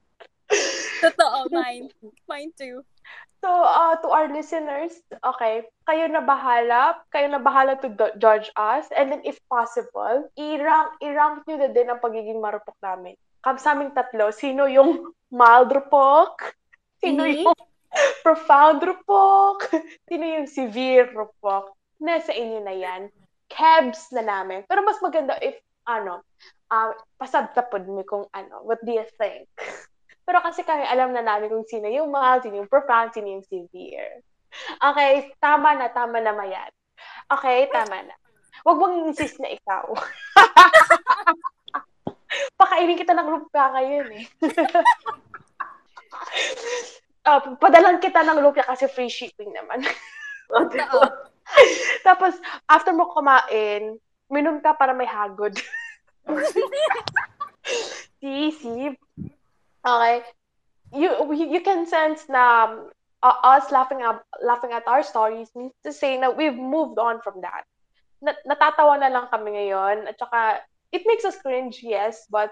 <laughs> Totoo, mine. Mine too. So, uh, to our listeners, okay, kayo na bahala, kayo na bahala to do- judge us, and then if possible, i-rank, i-rank nyo na din ang pagiging marupok namin. Kam sa aming tatlo, sino yung mild rupok? Sino Mhm. yung profound rupok? <laughs> Sino yung severe rupok? Nasa inyo na yan. Kebs na namin. Pero mas maganda if, ano, uh, pasabtapod mo kung ano, what do you think? <laughs> Pero kasi kami alam na namin kung sino yung mild, sino yung profound, sino yung severe. Okay, tama na, tama na mayan. Okay, tama na. Huwag mong insist na ikaw. <laughs> Pakainin kita ng lumpia ngayon eh. Ah, padalan kita ng lumpia kasi free shipping naman. <laughs> Totoo. Tapos, after mo kumain, minom ka para may hagod. <laughs> see, see. Okay. You, you can sense na uh, us laughing at, laughing at our stories means to say na we've moved on from that. Na, natatawa na lang kami ngayon. At saka, it makes us cringe, yes, but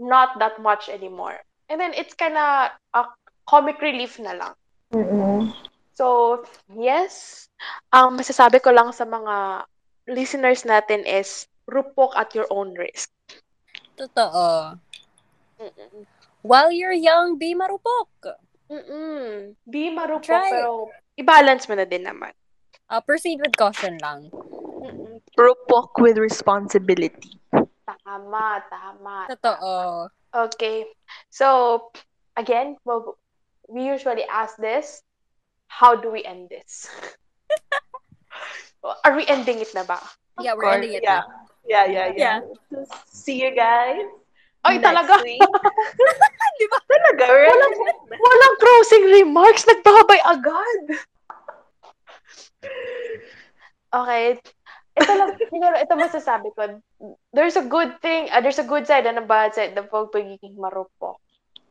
not that much anymore. And then, it's kinda a comic relief na lang. Mm-mm. So, yes, ang masasabi ko lang sa mga listeners natin is rupok at your own risk. Totoo. Mm-mm. While you're young, be marupok. Mm-mm. Be marupok, Try pero i-balance mo na din naman. Uh, proceed with caution lang. Mm-mm. Rupok with responsibility. Tama, tama. Totoo. Okay. So, again, we usually ask this, how do we end this? <laughs> Are we ending it na ba? Yeah, we're ending it yeah. now. Yeah, yeah, yeah. See you guys. Ay, next talaga? week. <laughs> Talaga, right? Walang, walang closing remarks. Nagbabay agad. Okay. Ito lang, <laughs> siguro, ito masasabi ko. There's a good thing, uh, there's a good side and a bad side ng pag- pagiging marupok.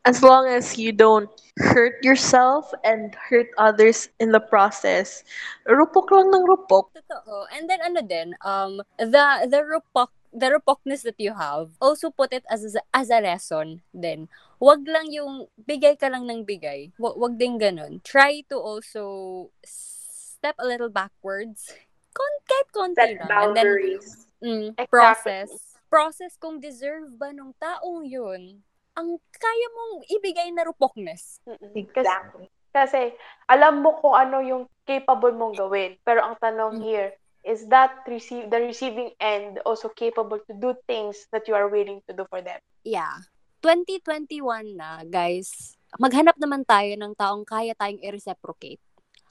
As long as you don't hurt yourself and hurt others in the process, rupok lang ng rupok. Totoo. And then ano din, um, the, the rupok the repokness that you have, also put it as a, as a lesson then. Wag lang yung bigay ka lang ng bigay. Wag, wag din ganun. Try to also step a little backwards. Kon, kahit konti Set lang. And then, boundaries. mm, Exactly. process. Process kung deserve ba nung taong yun ang kaya mong ibigay na rupokness. Exactly. kasi alam mo kung ano yung capable mong gawin. Pero ang tanong Mm. here, is that receive the receiving end also capable to do things that you are willing to do for them? Yeah. 2021 na, guys. Maghanap naman tayo ng taong kaya tayong i-reciprocate.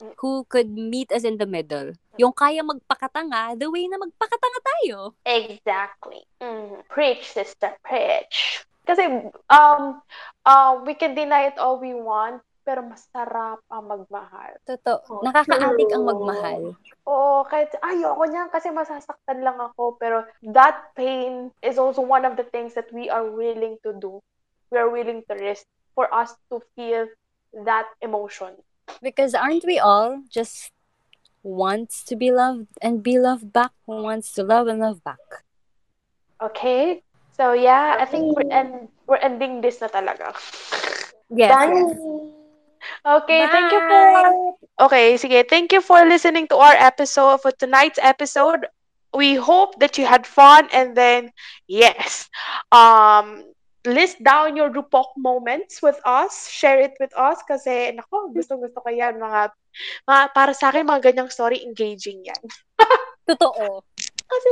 Mm. Who could meet us in the middle. Yung kaya magpakatanga the way na magpakatanga tayo. Exactly. Mm. Preach, sister, preach. Kasi, um, uh, we can deny it all we want, pero masarap ang magmahal. Totoo. Oh, Nakaka-addict ang magmahal. Oo, kahit ayoko niyan kasi masasaktan lang ako. Pero that pain is also one of the things that we are willing to do. We are willing to risk for us to feel that emotion. Because aren't we all just wants to be loved and be loved back? Wants to love and love back? Okay? So yeah, I think we're end we're ending this na talaga. Yes, Bye. yes. Okay, thank you for Okay, sige. Thank you for listening to our episode for tonight's episode. We hope that you had fun and then yes. Um list down your Rupok moments with us. Share it with us kasi nako, gusto-gusto ko yan mga, mga para sa akin mga ganyang story engaging yan. Totoo. <laughs> Kasi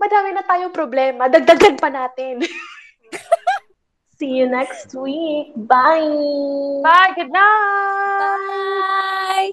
madami na tayong problema. Dagdagan pa natin. <laughs> See you next week. Bye. Bye, good night. Bye!